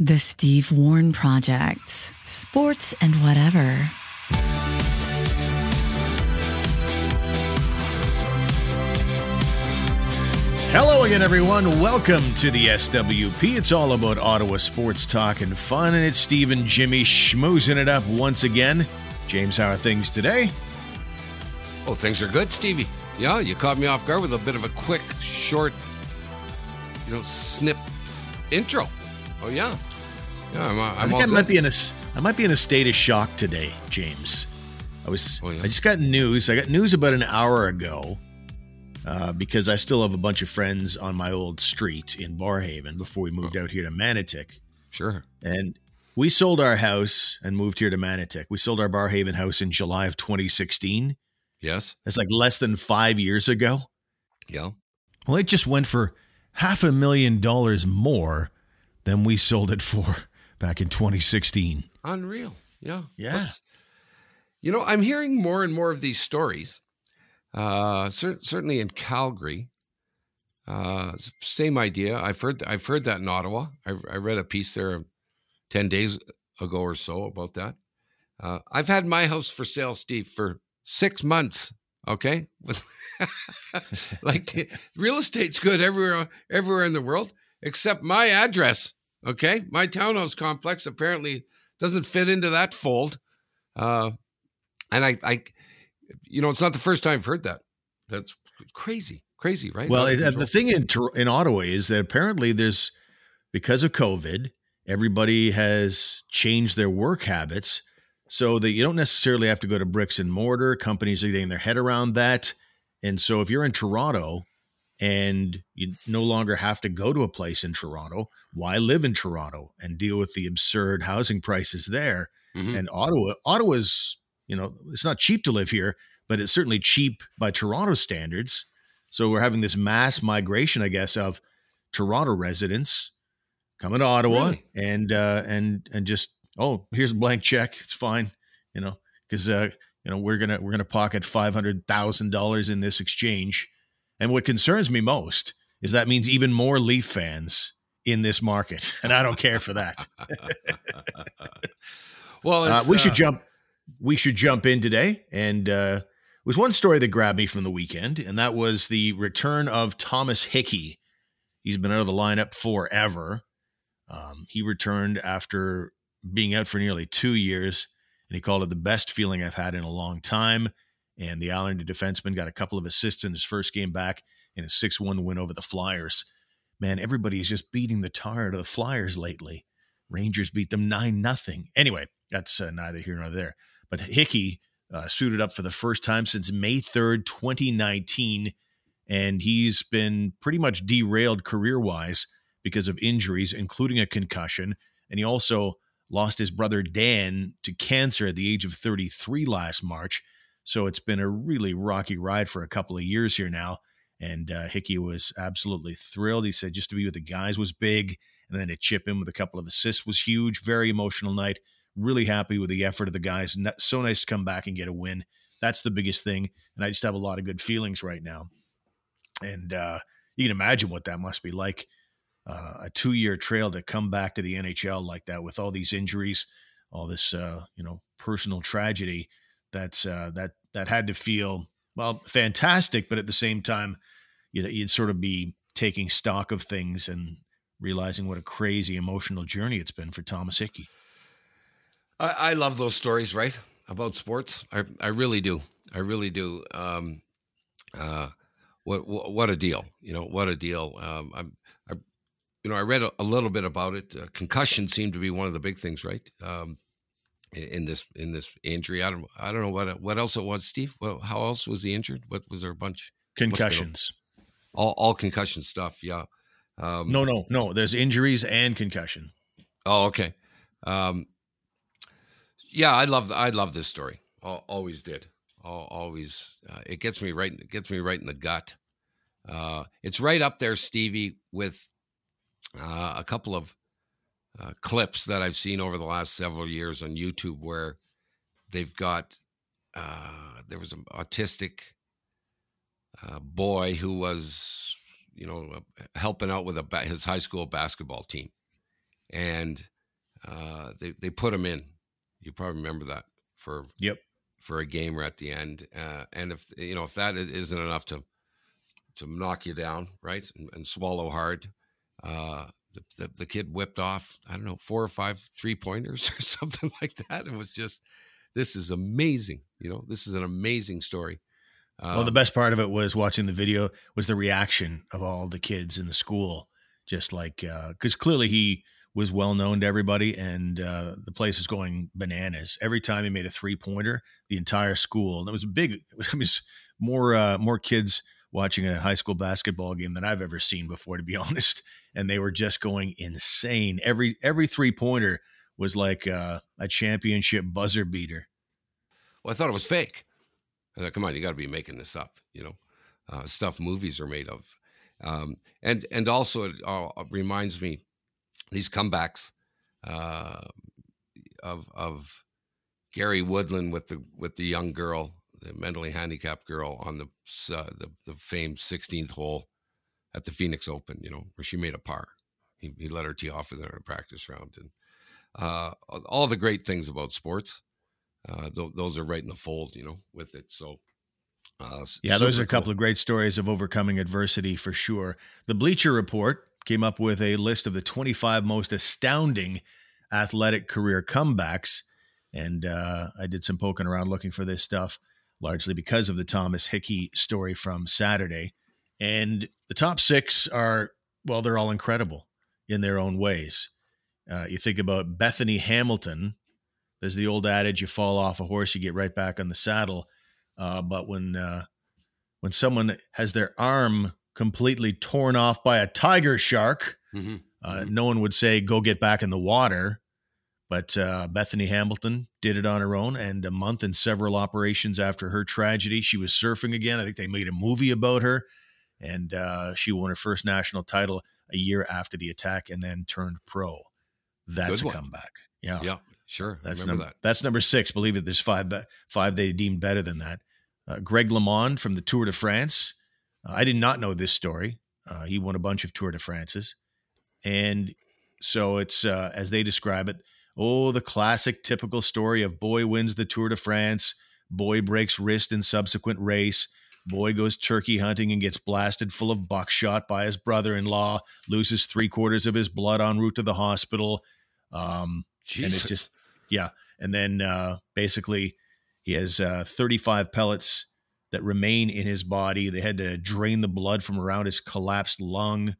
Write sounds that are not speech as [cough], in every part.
The Steve Warren Project. Sports and whatever. Hello again, everyone. Welcome to the SWP. It's all about Ottawa sports talk and fun, and it's Steve and Jimmy schmoozing it up once again. James, how are things today? Oh, things are good, Stevie. Yeah, you caught me off guard with a bit of a quick, short, you know, snip intro. Oh yeah, yeah. I'm, I'm I think I might be in a, I might be in a state of shock today, James. I was, oh, yeah. I just got news. I got news about an hour ago uh, because I still have a bunch of friends on my old street in Barrhaven before we moved oh. out here to Manotick. Sure. And we sold our house and moved here to Manotick. We sold our Barrhaven house in July of 2016. Yes. That's like less than five years ago. Yeah. Well, it just went for half a million dollars more than we sold it for back in 2016. Unreal. Yeah. Yeah. you know, I'm hearing more and more of these stories uh, cer- certainly in Calgary, uh, same idea. I've heard I've heard that in Ottawa. I, I, read a piece there ten days ago or so about that. Uh, I've had my house for sale, Steve, for six months. Okay, [laughs] like the, real estate's good everywhere everywhere in the world except my address. Okay, my townhouse complex apparently doesn't fit into that fold. Uh, and I, I you know, it's not the first time I've heard that. That's crazy, crazy, right? Well, the thing in in Ottawa is that apparently there's because of COVID, everybody has changed their work habits so that you don't necessarily have to go to bricks and mortar. Companies are getting their head around that, and so if you're in Toronto and you no longer have to go to a place in Toronto, why live in Toronto and deal with the absurd housing prices there? Mm-hmm. And Ottawa, Ottawa's you know, it's not cheap to live here, but it's certainly cheap by Toronto standards. So we're having this mass migration, I guess, of Toronto residents coming to Ottawa really? and uh, and and just oh, here's a blank check. It's fine, you know, because uh, you know we're gonna we're gonna pocket five hundred thousand dollars in this exchange. And what concerns me most is that means even more Leaf fans in this market, [laughs] and I don't care for that. [laughs] well, uh, we should uh, jump we should jump in today. And uh, was one story that grabbed me from the weekend, and that was the return of Thomas Hickey. He's been out of the lineup forever. Um, he returned after being out for nearly two years, and he called it the best feeling I've had in a long time. And the Islander defenseman got a couple of assists in his first game back in a 6 1 win over the Flyers. Man, everybody's just beating the tar out of the Flyers lately. Rangers beat them 9 0. Anyway, that's uh, neither here nor there. But Hickey uh, suited up for the first time since May 3rd, 2019. And he's been pretty much derailed career wise because of injuries, including a concussion. And he also lost his brother Dan to cancer at the age of 33 last March. So it's been a really rocky ride for a couple of years here now. And uh, Hickey was absolutely thrilled. He said just to be with the guys was big. And then to chip in with a couple of assists was huge. Very emotional night really happy with the effort of the guys. So nice to come back and get a win. That's the biggest thing. And I just have a lot of good feelings right now. And uh, you can imagine what that must be like uh, a two year trail to come back to the NHL like that with all these injuries, all this, uh, you know, personal tragedy. That's uh, that that had to feel well fantastic, but at the same time, you know, you'd sort of be taking stock of things and realizing what a crazy emotional journey it's been for Thomas Hickey. I, I love those stories, right? About sports. I, I really do. I really do. Um, uh, what, what, a deal! You know, what a deal. Um, I'm, I, you know, I read a, a little bit about it. Uh, concussion seemed to be one of the big things, right? Um, in this in this injury, I don't I don't know what what else it was, Steve. Well, how else was he injured? What was there a bunch concussions? All all concussion stuff. Yeah. Um, no, no, no. There's injuries and concussion. Oh, okay. Um, yeah, I love I love this story. Always did. Always, uh, it gets me right. It gets me right in the gut. Uh, it's right up there, Stevie, with uh, a couple of uh, clips that I've seen over the last several years on YouTube where they've got uh, there was an autistic uh, boy who was you know helping out with a, his high school basketball team and uh, they they put him in. You probably remember that for Yep. for a gamer at the end. Uh, and if you know if that isn't enough to to knock you down, right, and, and swallow hard, uh, the, the the kid whipped off I don't know four or five three pointers [laughs] or something like that. It was just this is amazing. You know, this is an amazing story. well, the Um, best part of it was watching the video was the reaction of all the kids in the school, just like because clearly he was well known to everybody, and uh, the place was going bananas every time he made a three pointer. The entire school, and it was big. [laughs] It was more uh, more kids watching a high school basketball game than I've ever seen before, to be [laughs] honest. And they were just going insane. Every every three pointer was like uh, a championship buzzer beater. Well, I thought it was fake. I thought, come on, you got to be making this up, you know, uh, stuff movies are made of. Um, and and also it uh, reminds me these comebacks uh, of of Gary Woodland with the with the young girl, the mentally handicapped girl on the uh, the, the famed 16th hole at the Phoenix Open, you know, where she made a par. He, he let her tee off in a practice round, and uh, all the great things about sports uh, th- those are right in the fold, you know, with it. So, uh, Yeah, those are a couple cool. of great stories of overcoming adversity for sure. The Bleacher Report came up with a list of the 25 most astounding athletic career comebacks. And uh, I did some poking around looking for this stuff, largely because of the Thomas Hickey story from Saturday. And the top six are, well, they're all incredible in their own ways. Uh, you think about Bethany Hamilton. There's the old adage you fall off a horse, you get right back on the saddle. Uh, but when uh, when someone has their arm completely torn off by a tiger shark, Mhm. uh, no one would say go get back in the water. But uh, Bethany Hamilton did it on her own, and a month and several operations after her tragedy, she was surfing again. I think they made a movie about her, and uh, she won her first national title a year after the attack, and then turned pro. That's a comeback. Yeah, Yeah, sure. that's number that. that's number six. Believe it. There's five five they deemed better than that. Uh, Greg LeMond from the Tour de France. Uh, I did not know this story. Uh, he won a bunch of Tour de France's, and so it's uh, as they describe it. Oh, the classic, typical story of boy wins the Tour de France, boy breaks wrist in subsequent race, boy goes turkey hunting and gets blasted full of buckshot by his brother-in-law, loses three quarters of his blood en route to the hospital. Um, and it just yeah and then uh basically he has uh 35 pellets that remain in his body they had to drain the blood from around his collapsed lung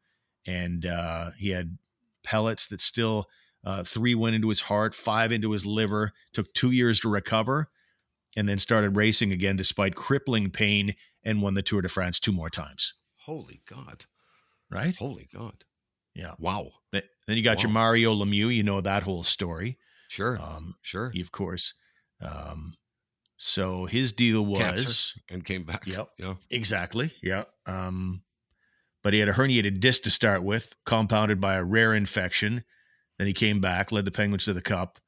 and uh he had pellets that still uh three went into his heart five into his liver took two years to recover and then started racing again despite crippling pain and won the tour de france two more times Holy God. right Holy God. yeah Wow. Then you got your mario lemieux you know that whole story Sure. um sure. he, of course. Um, so his deal was Cancer. And came back. Yep. Yeah. exactly, yeah. Um, but he had a herniated disc to start with, compounded by a rare infection. Then he came back, led the Penguins to the Cup.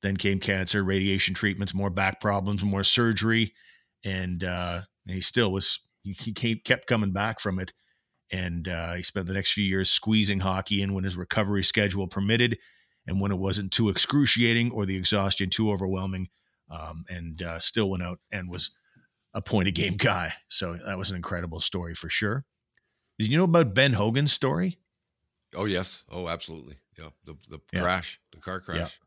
Then came cancer, radiation treatments, more back problems, more surgery, and uh, and he still was. He, he kept coming back from it, and uh, he spent the next few years squeezing hockey in when his recovery schedule permitted, and when it wasn't too excruciating or the exhaustion too overwhelming, um, and uh, still went out and was a point a game guy. So that was an incredible story for sure. Did you know about Ben Hogan's story? Oh yes. Oh, absolutely. Yeah. The the Yeah. crash, the car crash.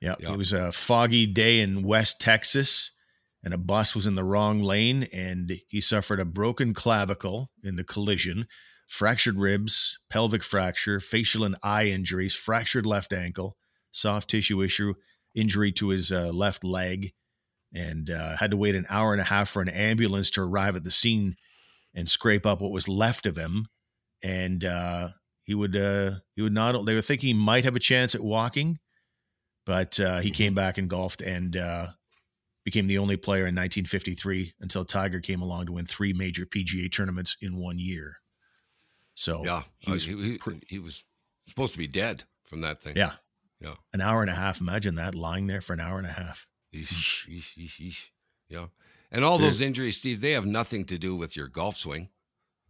Yeah, Yeah. it was a foggy day in West Texas, and a bus was in the wrong lane, and he suffered a broken clavicle in the collision, fractured ribs, pelvic fracture, facial and eye injuries, fractured left ankle, soft tissue issue, injury to his uh, left leg, and uh, had to wait an hour and a half for an ambulance to arrive at the scene and scrape up what was left of him. And uh, he would uh, he would not. They were thinking he might have a chance at walking but uh, he came back and golfed and uh, became the only player in 1953 until Tiger came along to win three major PGA tournaments in one year. So Yeah. he Uh, was he, he, he was supposed to be dead from that thing. yeah, Yeah. an hour and a half. Imagine that lying there for an hour and a half. Eesh, eesh, eesh. Yeah. And all those injuries, Steve, they have nothing to do with your golf swing.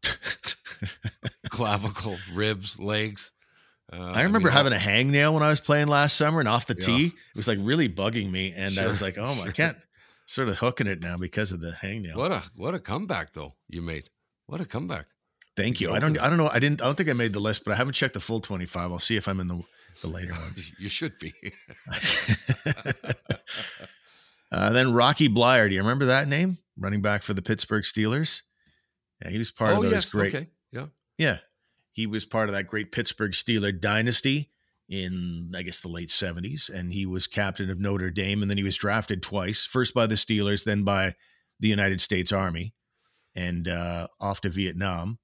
[laughs] Clavicle, [laughs] ribs, legs. Uh, I remember I mean, having a hangnail when I was playing last summer and off the yeah. tee. It was like really bugging me. And sure, I was like, oh, sure. I can't sort of hooking it now because of the hangnail. What a what a comeback though you made. What a comeback. Thank you. I don't I don't know. I didn't I don't think I made the list, but I haven't checked the full 25. I'll see if I'm in the the later [laughs] ones. you should be. [laughs] uh, then Rocky Bleier. Do you remember that name? Running back for the Pittsburgh Steelers. Yeah, he was part oh, of those yes. great. Okay. Yeah. Yeah. He was part of that great Pittsburgh Steeler dynasty in, I guess, the late 70s. And he was captain of Notre Dame. And then he was drafted twice, first by the Steelers, then by the United States Army, and uh, off to Vietnam.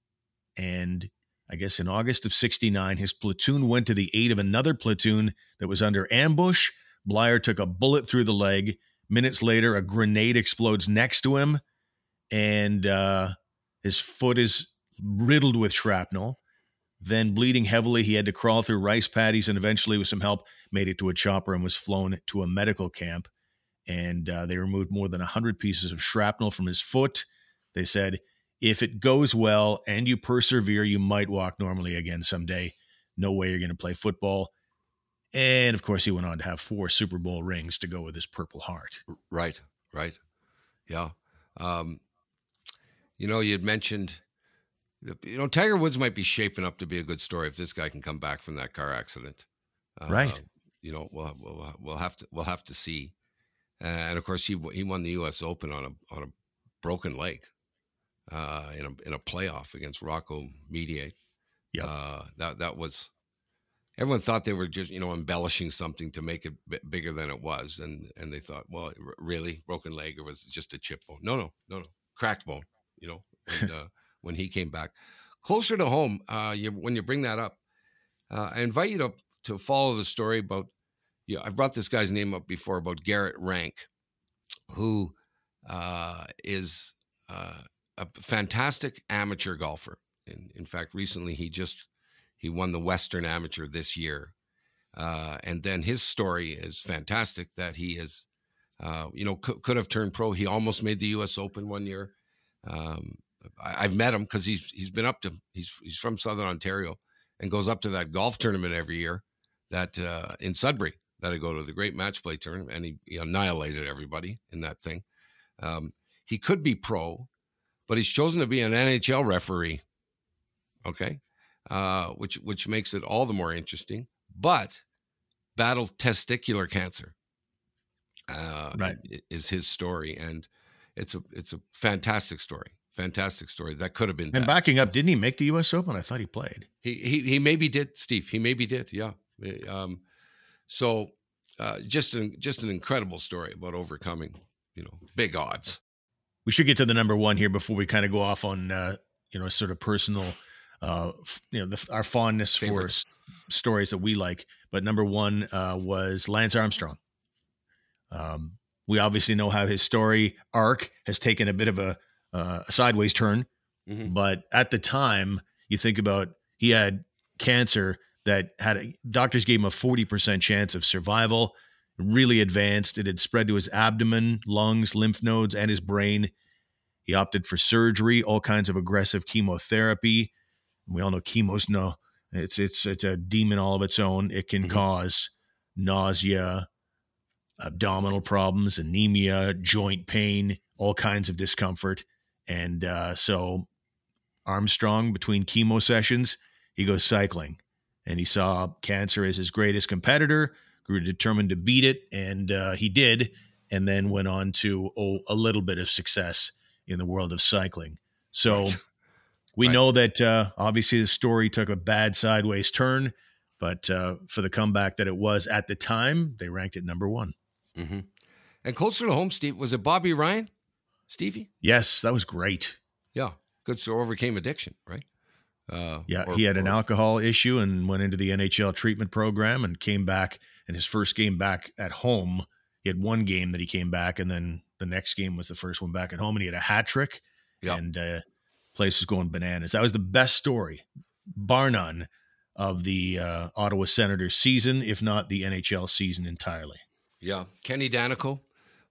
And I guess in August of 69, his platoon went to the aid of another platoon that was under ambush. Bleier took a bullet through the leg. Minutes later, a grenade explodes next to him, and uh, his foot is riddled with shrapnel. Then, bleeding heavily, he had to crawl through rice paddies and eventually, with some help, made it to a chopper and was flown to a medical camp. And uh, they removed more than 100 pieces of shrapnel from his foot. They said if it goes well and you persevere, you might walk normally again someday. No way you're going to play football. And of course, he went on to have four Super Bowl rings to go with his Purple Heart. Right, right. Yeah. Um, you know, you'd mentioned, you know, Tiger Woods might be shaping up to be a good story if this guy can come back from that car accident. Uh, right. You know, we'll, we'll, we'll have to we'll have to see. And of course, he he won the U.S. Open on a on a broken leg uh, in a in a playoff against Rocco Mediate. Yeah, uh, that that was. Everyone thought they were just you know embellishing something to make it b- bigger than it was, and and they thought, well, r- really, broken leg or was it just a chip bone? No, no, no, no, cracked bone. You know, and, [laughs] uh, when he came back, closer to home, uh, you, when you bring that up, uh, I invite you to to follow the story about. Yeah, I brought this guy's name up before about Garrett Rank, who uh, is uh, a fantastic amateur golfer. In, in fact, recently he just he won the Western Amateur this year, uh, and then his story is fantastic. That he is, uh, you know, could, could have turned pro. He almost made the U.S. Open one year. Um, I, have met him because he's he's been up to he's he's from Southern Ontario and goes up to that golf tournament every year that uh, in Sudbury that I go to the great match play tournament and he, he annihilated everybody in that thing. Um, he could be pro but he's chosen to be an NHL referee. Okay, uh, which which makes it all the more interesting. But battle testicular cancer. Uh, right. is his story, and it's a it's a fantastic story. Fantastic story. That could have been. And bad. backing up, didn't he make the U.S. Open? I thought he played. He he he maybe did, Steve. He maybe did. Yeah. Um, so uh, just an just an incredible story about overcoming, you know, big odds we should get to the number one here before we kind of go off on uh, you know sort of personal uh, you know the, our fondness Favorite. for s- stories that we like. But number one uh, was Lance Armstrong. Um, we obviously know how his story arc has taken a bit of a, uh, a sideways turn, mm-hmm. but at the time, you think about he had cancer that had a, doctors gave him a forty percent chance of survival really advanced. It had spread to his abdomen, lungs, lymph nodes, and his brain. He opted for surgery, all kinds of aggressive chemotherapy. We all know chemo's no, it's it's it's a demon all of its own. It can mm-hmm. cause nausea, abdominal problems, anemia, joint pain, all kinds of discomfort. And uh, so Armstrong, between chemo sessions, he goes cycling, and he saw cancer as his greatest competitor grew determined to beat it, and uh, he did, and then went on to oh, a little bit of success in the world of cycling. So right. we right. know that uh, obviously the story took a bad sideways turn, but uh, for the comeback that it was at the time, they ranked it number one. Mm-hmm. And closer to home, Steve, was it Bobby Ryan, Stevie? Yes, that was great. Yeah, good. So overcame addiction, right? Uh, yeah, or, he had an or, alcohol issue and went into the NHL treatment program and came back and his first game back at home, he had one game that he came back, and then the next game was the first one back at home, and he had a hat trick, yep. and uh, place was going bananas. That was the best story, bar none, of the uh, Ottawa Senators season, if not the NHL season entirely. Yeah, Kenny Daneyko,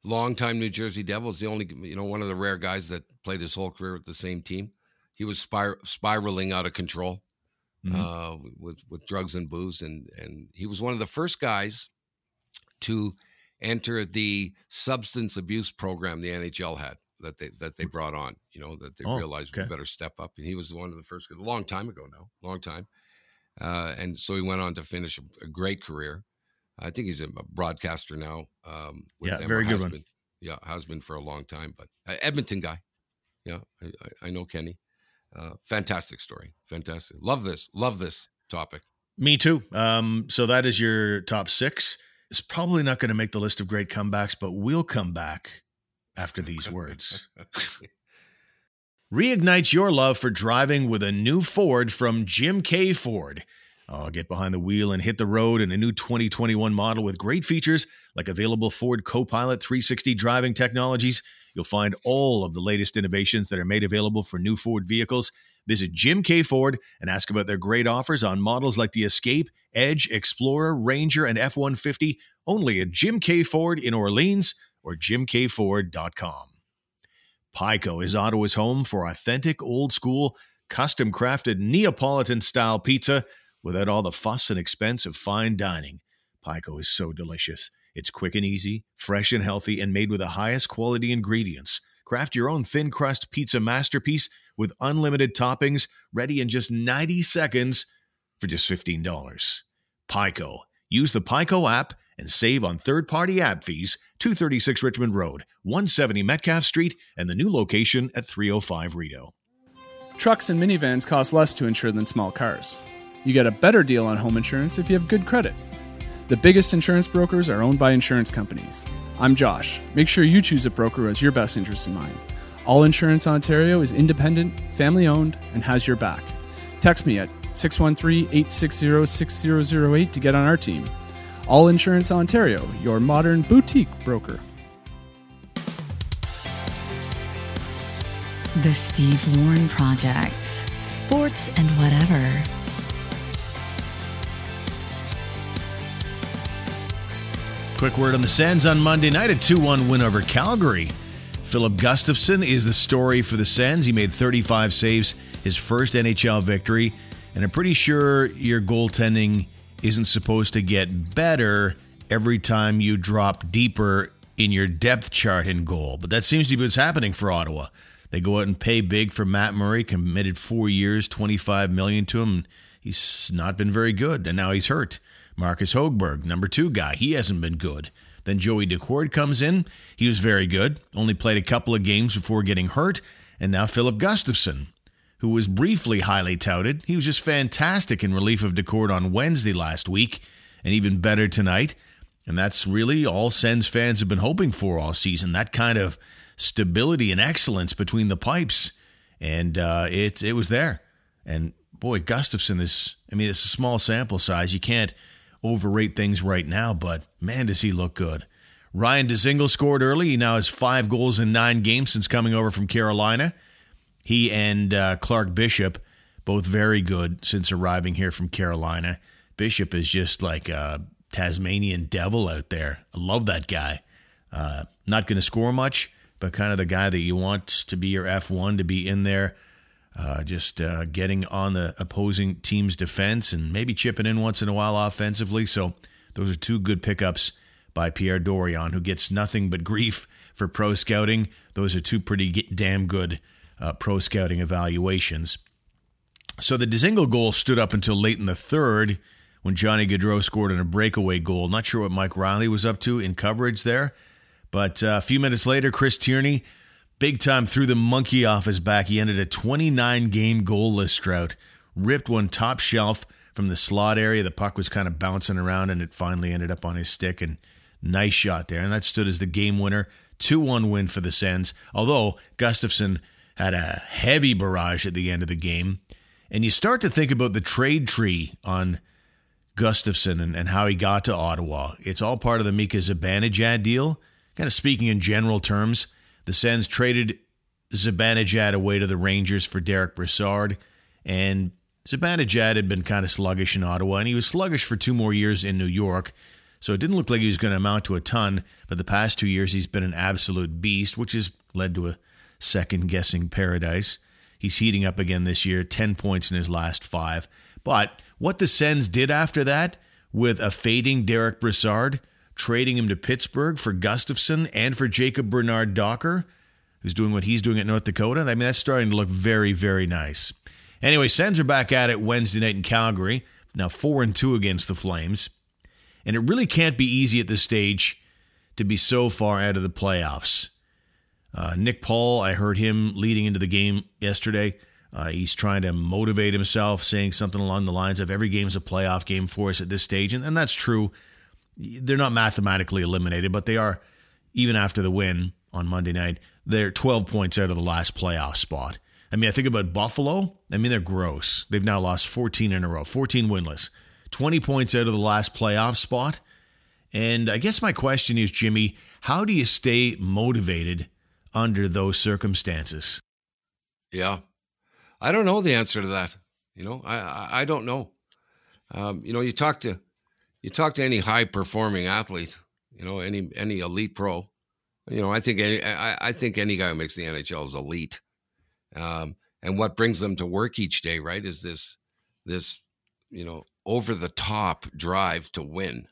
longtime New Jersey Devils, the only you know one of the rare guys that played his whole career with the same team. He was spir- spiraling out of control mm-hmm. uh, with with drugs and booze, and and he was one of the first guys to enter the substance abuse program the NHL had that they that they brought on. You know that they oh, realized okay. we better step up, and he was one of the first. A long time ago now, long time, uh, and so he went on to finish a, a great career. I think he's a broadcaster now. Um, yeah, them, very good been, one. Yeah, has been for a long time, but uh, Edmonton guy. Yeah, I, I, I know Kenny. Uh, fantastic story. Fantastic. Love this. Love this topic. Me too. Um, so that is your top six. It's probably not going to make the list of great comebacks, but we'll come back after these words. [laughs] Reignite your love for driving with a new Ford from Jim K. Ford. Oh, get behind the wheel and hit the road in a new 2021 model with great features like available Ford Copilot 360 driving technologies. You'll find all of the latest innovations that are made available for new Ford vehicles. Visit Jim K. Ford and ask about their great offers on models like the Escape, Edge, Explorer, Ranger, and F 150 only at Jim K. Ford in Orleans or jimkford.com. Pico is Ottawa's home for authentic, old school, custom crafted Neapolitan style pizza without all the fuss and expense of fine dining. Pico is so delicious. It's quick and easy, fresh and healthy, and made with the highest quality ingredients. Craft your own thin crust pizza masterpiece with unlimited toppings, ready in just 90 seconds for just $15. Pico. Use the Pico app and save on third party app fees 236 Richmond Road, 170 Metcalfe Street, and the new location at 305 Rideau. Trucks and minivans cost less to insure than small cars. You get a better deal on home insurance if you have good credit. The biggest insurance brokers are owned by insurance companies. I'm Josh. Make sure you choose a broker who has your best interest in mind. All Insurance Ontario is independent, family owned, and has your back. Text me at 613 860 6008 to get on our team. All Insurance Ontario, your modern boutique broker. The Steve Warren Project. Sports and whatever. Quick word on the Sens on Monday night, a 2 1 win over Calgary. Filip Gustavsson is the story for the Sens. He made 35 saves, his first NHL victory, and I'm pretty sure your goaltending isn't supposed to get better every time you drop deeper in your depth chart in goal. But that seems to be what's happening for Ottawa. They go out and pay big for Matt Murray, committed four years, 25 million to him. He's not been very good, and now he's hurt. Marcus Hogberg, number two guy, he hasn't been good. Then Joey Daccord comes in. He was very good, only played a couple of games before getting hurt. And now Filip Gustavsson, who was briefly highly touted. He was just fantastic in relief of Daccord on Wednesday last week, and even better tonight. And that's really all Sens fans have been hoping for all season that kind of stability and excellence between the pipes. And uh, it, it was there. And boy, Gustavsson is, I mean, it's a small sample size. You can't overrate things right now, but man, does he look good. Ryan Dzingel scored early. He now has five goals in nine games since coming over from Carolina. He and uh, Clark Bishop, both very good since arriving here from Carolina. Bishop is just like a Tasmanian devil out there. I love that guy. Uh, not going to score much, but kind of the guy that you want to be your F1 to be in there, uh, just uh, getting on the opposing team's defense and maybe chipping in once in a while offensively. So those are two good pickups by Pierre Dorion, who gets nothing but grief for pro scouting. Those are two pretty damn good uh, pro scouting evaluations. So the Dzingel goal stood up until late in the third when Johnny Gaudreau scored on a breakaway goal. Not sure what Mike Reilly was up to in coverage there, but uh, a few minutes later, Chris Tierney, big time, threw the monkey off his back. He ended a 29 game goalless drought, ripped one top shelf from the slot area. The puck was kind of bouncing around, and it finally ended up on his stick. And nice shot there, and that stood as the game winner. 2 1 win for the Sens. Although Gustavsson had a heavy barrage at the end of the game. And you start to think about the trade tree on Gustavsson and, and how he got to Ottawa. It's all part of the Mika Zibanejad deal. Kind of speaking in general terms, the Sens traded Zibanejad away to the Rangers for Derek Brassard. And Zibanejad had been kind of sluggish in Ottawa, and he was sluggish for two more years in New York. So it didn't look like he was going to amount to a ton. But the past two years, he's been an absolute beast, which has led to a second guessing paradise. He's heating up again this year, 10 points in his last five. But what the Sens did after that, with a fading Derek Brassard, trading him to Pittsburgh for Gustavsson and for Jacob Bernard Docker, who's doing what he's doing at North Dakota, I mean, that's starting to look very, very nice. Anyway, Sens are back at it Wednesday night in Calgary, now 4 and 2 against the Flames. And it really can't be easy at this stage to be so far out of the playoffs. Uh, Nick Paul, I heard him leading into the game yesterday. Uh, he's trying to motivate himself, saying something along the lines of every game's a playoff game for us at this stage. And, and that's true. They're not mathematically eliminated, but they are, even after the win on Monday night, they're 12 points out of the last playoff spot. I mean, I think about Buffalo. I mean, they're gross. They've now lost 14 in a row, 14 winless, 20 points out of the last playoff spot. And I guess my question is, Jimmy, how do you stay motivated under those circumstances? Yeah, I don't know the answer to that. You know, I I, don't know. Um, you know, you talk to you talk to any high performing athlete, you know, any any elite pro. You know, I think any, I, I think any guy who makes the NHL is elite. Um, and what brings them to work each day, right, is this this you know over the top drive to win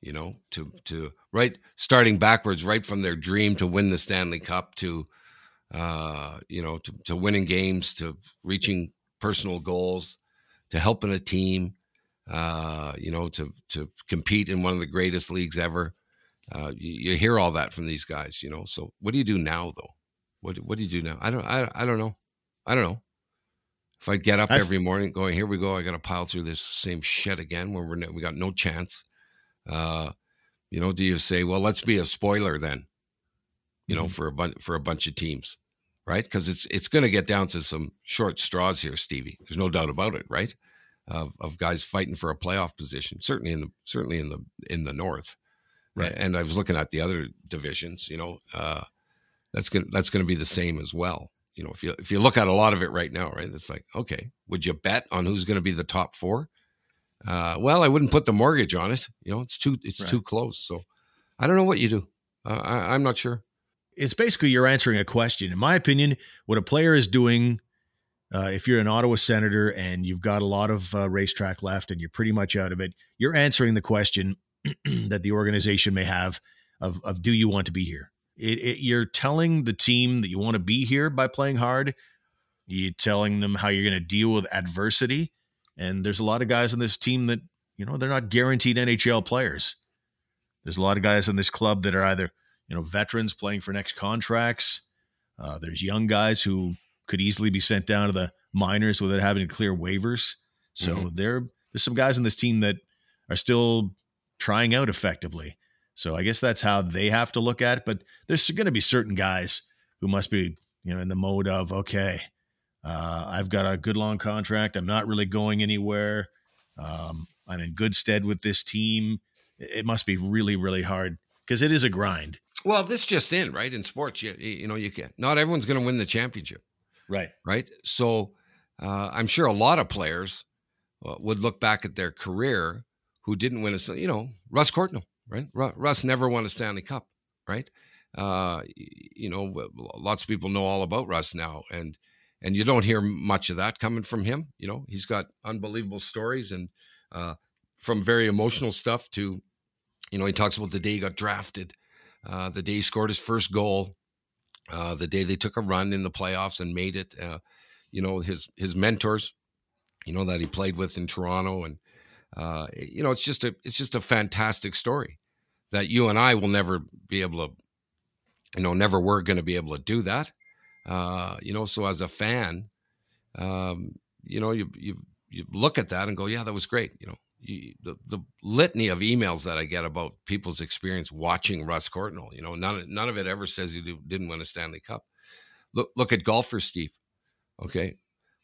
you know, to to right starting backwards, right from their dream to win the Stanley Cup to uh, you know, to, to winning games, to reaching personal goals, to helping a team, uh, you know, to to compete in one of the greatest leagues ever. Uh, you, you, hear all that from these guys, you know. So what do you do now, though? What what do you do now? I don't I, I don't know. I don't know. If I get up I've, every morning going, here we go, I got to pile through this same shit again when we're we got no chance. Uh, you know, do you say, well, let's be a spoiler then? You know, mm-hmm. for a bunch for a bunch of teams, right? Because it's it's going to get down to some short straws here, Stevie. There's no doubt about it, right? Of, of guys fighting for a playoff position, certainly in the certainly in the in the North, right? And I was looking at the other divisions. You know, uh, that's gonna that's going to be the same as well. You know, if you if you look at a lot of it right now, right, it's like, okay, would you bet on who's going to be the top four? Uh, well, I wouldn't put the mortgage on it. You know, it's too it's right. too close. So I don't know what you do. Uh, I, I'm not sure. It's basically you're answering a question. In my opinion, what a player is doing, uh, if you're an Ottawa Senator and you've got a lot of uh, racetrack left and you're pretty much out of it, you're answering the question [clears throat] that the organization may have of, of do you want to be here? It, it, you're telling the team that you want to be here by playing hard. You're telling them how you're going to deal with adversity. And there's a lot of guys on this team that, you know, they're not guaranteed NHL players. There's a lot of guys in this club that are either, you know, veterans playing for next contracts. Uh, there's young guys who could easily be sent down to the minors without having to clear waivers. So mm-hmm. there, there's some guys on this team that are still trying out effectively. So I guess that's how they have to look at it. But there's going to be certain guys who must be, you know, in the mode of, okay, uh, I've got a good long contract. I'm not really going anywhere. Um, I'm in good stead with this team. It must be really, really hard because it is a grind. Well, this just in, right? In sports, you you know, you can not everyone's going to win the championship, right? Right. So, uh, I'm sure a lot of players uh, would look back at their career who didn't win a, you know, Russ Courtnall, right? Russ never won a Stanley Cup, right? Uh, you know, lots of people know all about Russ now, and and you don't hear much of that coming from him. You know, he's got unbelievable stories and uh, from very emotional stuff to, you know, he talks about the day he got drafted, uh, the day he scored his first goal, uh, the day they took a run in the playoffs and made it. Uh, you know, his his mentors, you know, that he played with in Toronto, and uh, you know, it's just a it's just a fantastic story that you and I will never be able to, you know, never were going to be able to do that. Uh, you know, so as a fan, um, you know, you, you, you look at that and go, yeah, that was great. You know, the, the litany of emails that I get about people's experience watching Russ Courtnall, you know, none, none of it ever says he didn't win a Stanley Cup. Look, look at golfers, Steve. Okay.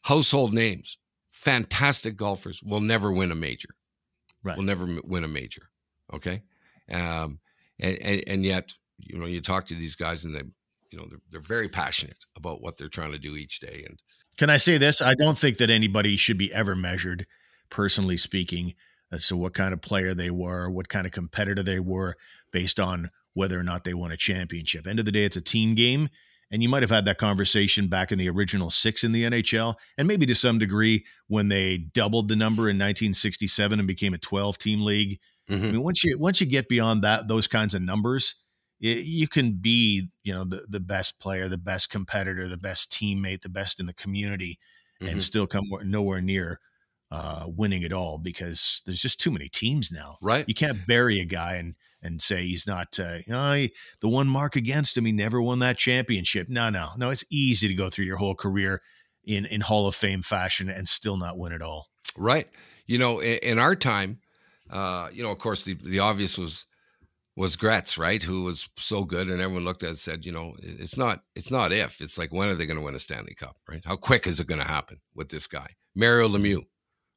Household names, fantastic golfers will never win a major. Right. Will never win a major. Okay. Um, and, and, and yet, you know, you talk to these guys and they, you know they're, they're very passionate about what they're trying to do each day and can i say this i don't think that anybody should be ever measured personally speaking as to what kind of player they were what kind of competitor they were based on whether or not they won a championship end of the day it's a team game And you might have had that conversation back in the original six in the NHL, and maybe to some degree when they doubled the number in 1967 and became a 12 team league. Mhm. I mean, once you once you get beyond that those kinds of numbers, it, you can be you know the the best player, the best competitor, the best teammate, the best in the community, Mhm. and still come nowhere near uh, winning it all because there's just too many teams now. Right. You can't bury a guy and and say he's not uh, you know he- the one mark against him. He never won that championship. No, no, no. It's easy to go through your whole career in in Hall of Fame fashion and still not win it all. Right. You know, in, in our time, uh, you know, of course, the, the obvious was was Gretz, right? Who was so good, and everyone looked at it and said, you know, it- it's not it's not if, it's like when are they going to win a Stanley Cup, right? How quick is it going to happen with this guy, Mario Lemieux,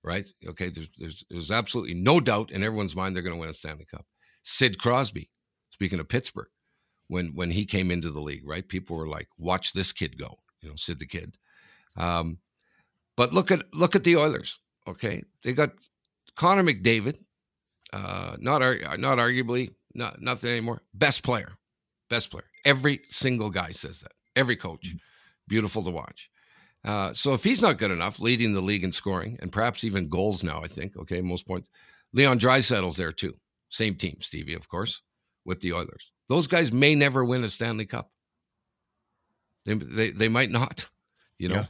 right? Okay, there's there's there's absolutely no doubt in everyone's mind they're going to win a Stanley Cup. Sid Crosby, speaking of Pittsburgh, when when he came into the league, right? People were like, watch this kid go, you know, Sid the Kid. Um, but look at look at the Oilers. Okay, they got Connor McDavid, uh, not not arguably not nothing anymore. Best player, best player. Every single guy says that. Every coach, beautiful to watch. Uh, so if he's not good enough, leading the league in scoring and perhaps even goals now, I think. Okay, most points. Leon Draisaitl's there too. Same team, Stevie, of course, with the Oilers. Those guys may never win a Stanley Cup. They they, they might not. [laughs] You know,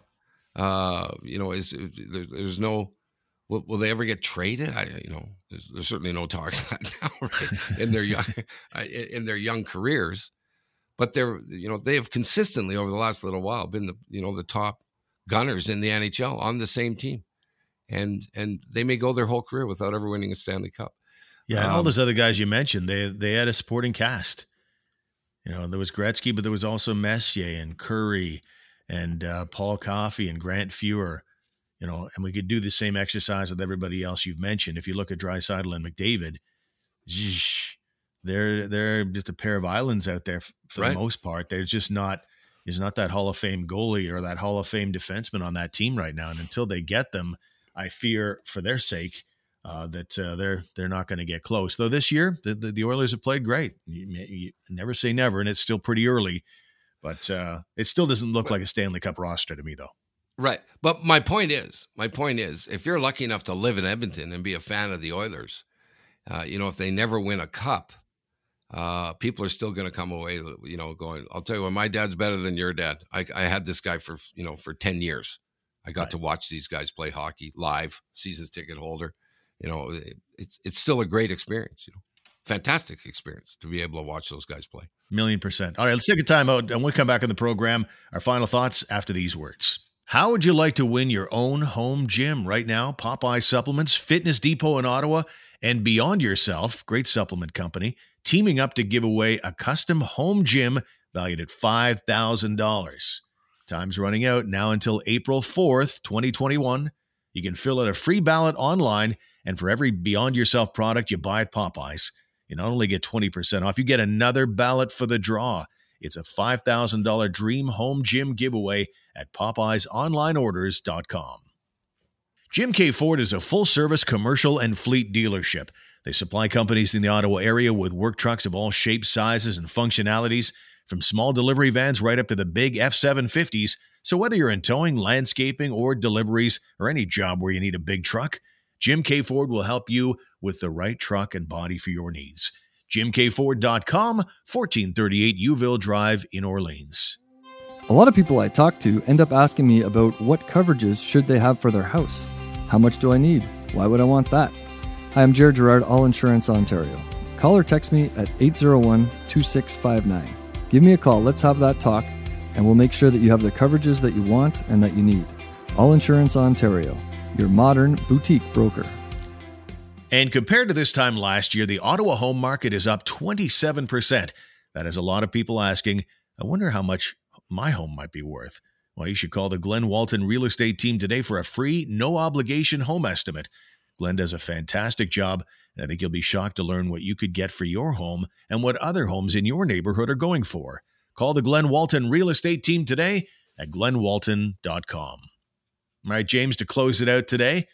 uh, you know, is there, there's no. Will, will they ever get traded? I, you know, there's, there's certainly no talk [laughs] now right? in their young [laughs] in their young careers, but they're you know they have consistently over the last little while been the you know the top gunners in the NHL on the same team, and and they may go their whole career without ever winning a Stanley Cup. Yeah, and all Um, those other guys you mentioned, they they had a supporting cast. You know, there was Gretzky, but there was also Messier and Kurri and uh, Paul Coffey and Grant Fuhr. You know, and we could do the same exercise with everybody else you've mentioned. If you look at Draisaitl and McDavid, they're they're just a pair of islands out there for Right. the most part. They're just not there's not that Hall of Fame goalie or that Hall of Fame defenseman on that team right now. And until they get them, I fear for their sake uh, that uh, they're they're not going to get close. Though this year the, the, the Oilers have played great. You, you never say never, and it's still pretty early, but uh, it still doesn't look like a Stanley Cup roster to me, though. Right. But my point is, my point is, if you're lucky enough to live in Edmonton and be a fan of the Oilers, uh, you know, if they never win a cup, uh, people are still going to come away, you know, going, I'll tell you what, my dad's better than your dad. I, I had this guy for, you know, for 10 years. I got Right. to watch these guys play hockey live, seasons ticket holder. You know, it, it's, it's still a great experience, you know, fantastic experience to be able to watch those guys play. Million percent. All right, let's take a time out. And when we come back on the program, our final thoughts after these words. How would you like to win your own home gym right now? Popeye Supplements, Fitness Depot in Ottawa, and Beyond Yourself, great supplement company, teaming up to give away a custom home gym valued at $5,000. Time's running out now until April 4th, 2021. You can fill out a free ballot online, and for every Beyond Yourself product you buy at Popeyes, you not only get 20% off, you get another ballot for the draw. It's a $5,000 dream home gym giveaway at PopeyesOnlineOrders.com. Jim K. Ford is a full service commercial and fleet dealership. They supply companies in the Ottawa area with work trucks of all shapes, sizes, and functionalities, from small delivery vans right up to the big F 750s. So, whether you're in towing, landscaping, or deliveries, or any job where you need a big truck, Jim K. Ford will help you with the right truck and body for your needs. JimKFord.com, 1438 Youville Drive in Orleans. A lot of people I talk to end up asking me about what coverages should they have for their house. How much do I need? Why would I want that? Hi, I'm Jared Gerard, All Insurance Ontario. Call or text me at 801 2659. Give me a call, let's have that talk, and we'll make sure that you have the coverages that you want and that you need. All Insurance Ontario, your modern boutique broker. And compared to this time last year, the Ottawa home market is up 27%. That is a lot of people asking, I wonder how much my home might be worth. Well, you should call the Glenn Walton Real Estate Team today for a free, no obligation home estimate. Glenn does a fantastic job, and I think you'll be shocked to learn what you could get for your home and what other homes in your neighborhood are going for. Call the Glenn Walton Real Estate Team today at glennwalton.com. All right, James, to close it out today,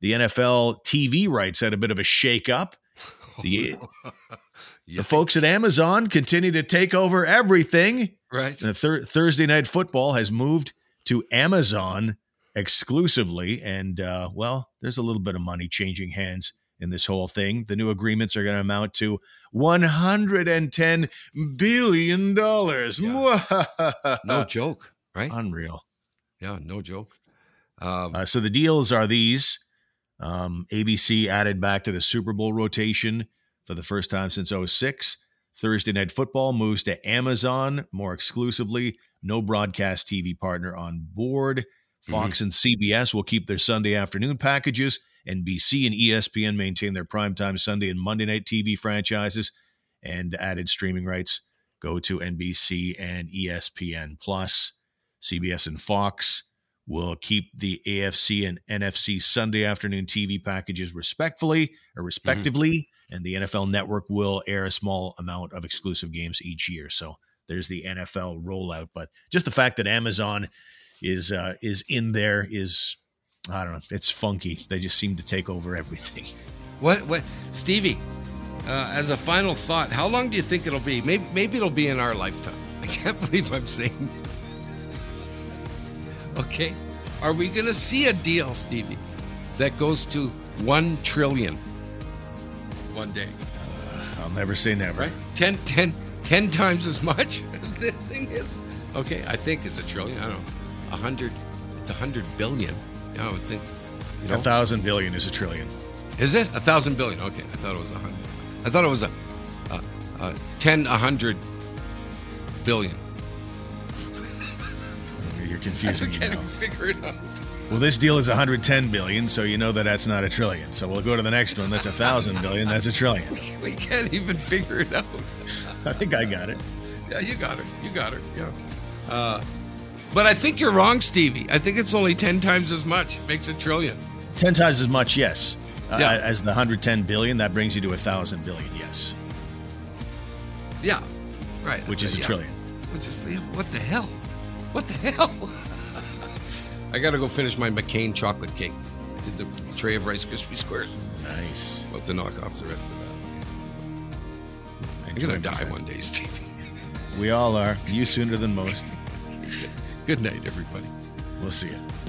the NFL TV rights had a bit of a shake-up. [laughs] The, the folks at Amazon continue to take over everything. Right. Thir- Thursday night football has moved to Amazon exclusively, and uh, well, there's a little bit of money changing hands in this whole thing. The new agreements are going to amount to 110 billion dollars. No joke, right? Unreal. Yeah, no joke. Um, Uh, so the deals are these. Um, ABC added back to the Super Bowl rotation for the first time since 06. Thursday Night Football moves to Amazon more exclusively. No broadcast TV partner on board. Fox mm-hmm. and CBS will keep their Sunday afternoon packages. NBC and ESPN maintain their primetime Sunday and Monday night TV franchises. And added streaming rights go to NBC and ESPN Plus. CBS and Fox will keep the AFC and NFC Sunday afternoon TV packages respectfully or respectively, and the NFL network will air a small amount of exclusive games each year. So there's the NFL rollout. But just the fact that Amazon is uh, is in there is I don't know, it's funky. They just seem to take over everything. what? What? Stevie, uh, as a final thought, how long do you think it'll be? Maybe, maybe it'll be in our lifetime. [laughs] I can't believe I'm saying. okay, are we going to see a deal, Stevie, that goes to one trillion one day? I'll never say never. Right? 10, 10, 10 times as much [laughs] as this thing is. Okay, I think it's a trillion. I don't know. A hundred. It's a hundred billion. Yeah, I would think. You know, A thousand billion is a trillion. Is it a thousand billion? Okay, I thought it was a hundred. I thought it was a, a, a ten, a hundred billion. [laughs] You're confusing me can't now. figure it out. Well, this deal is 110 billion, so you know that that's not a trillion. So we'll go to the next one. That's a thousand billion. That's a trillion. [laughs] We can't even figure it out. [laughs] I think I got it. Yeah, you got it. You got it. Yeah. Uh, but I think you're wrong, Stevie. I think it's only ten times as much. Makes a trillion. Ten times as much, yes. Uh, Yeah. As the 110 billion, that brings you to a thousand billion, yes, Yeah. Right. which is a Yeah. trillion. Which is what the hell? What the hell? [laughs] I gotta go finish my McCain chocolate cake. Did the tray of Rice Krispie squares. Nice. About to knock off the rest of that. I'm gonna die friend. one day, [laughs] Stevie. We all are. You sooner than most. Good night, everybody. We'll see you.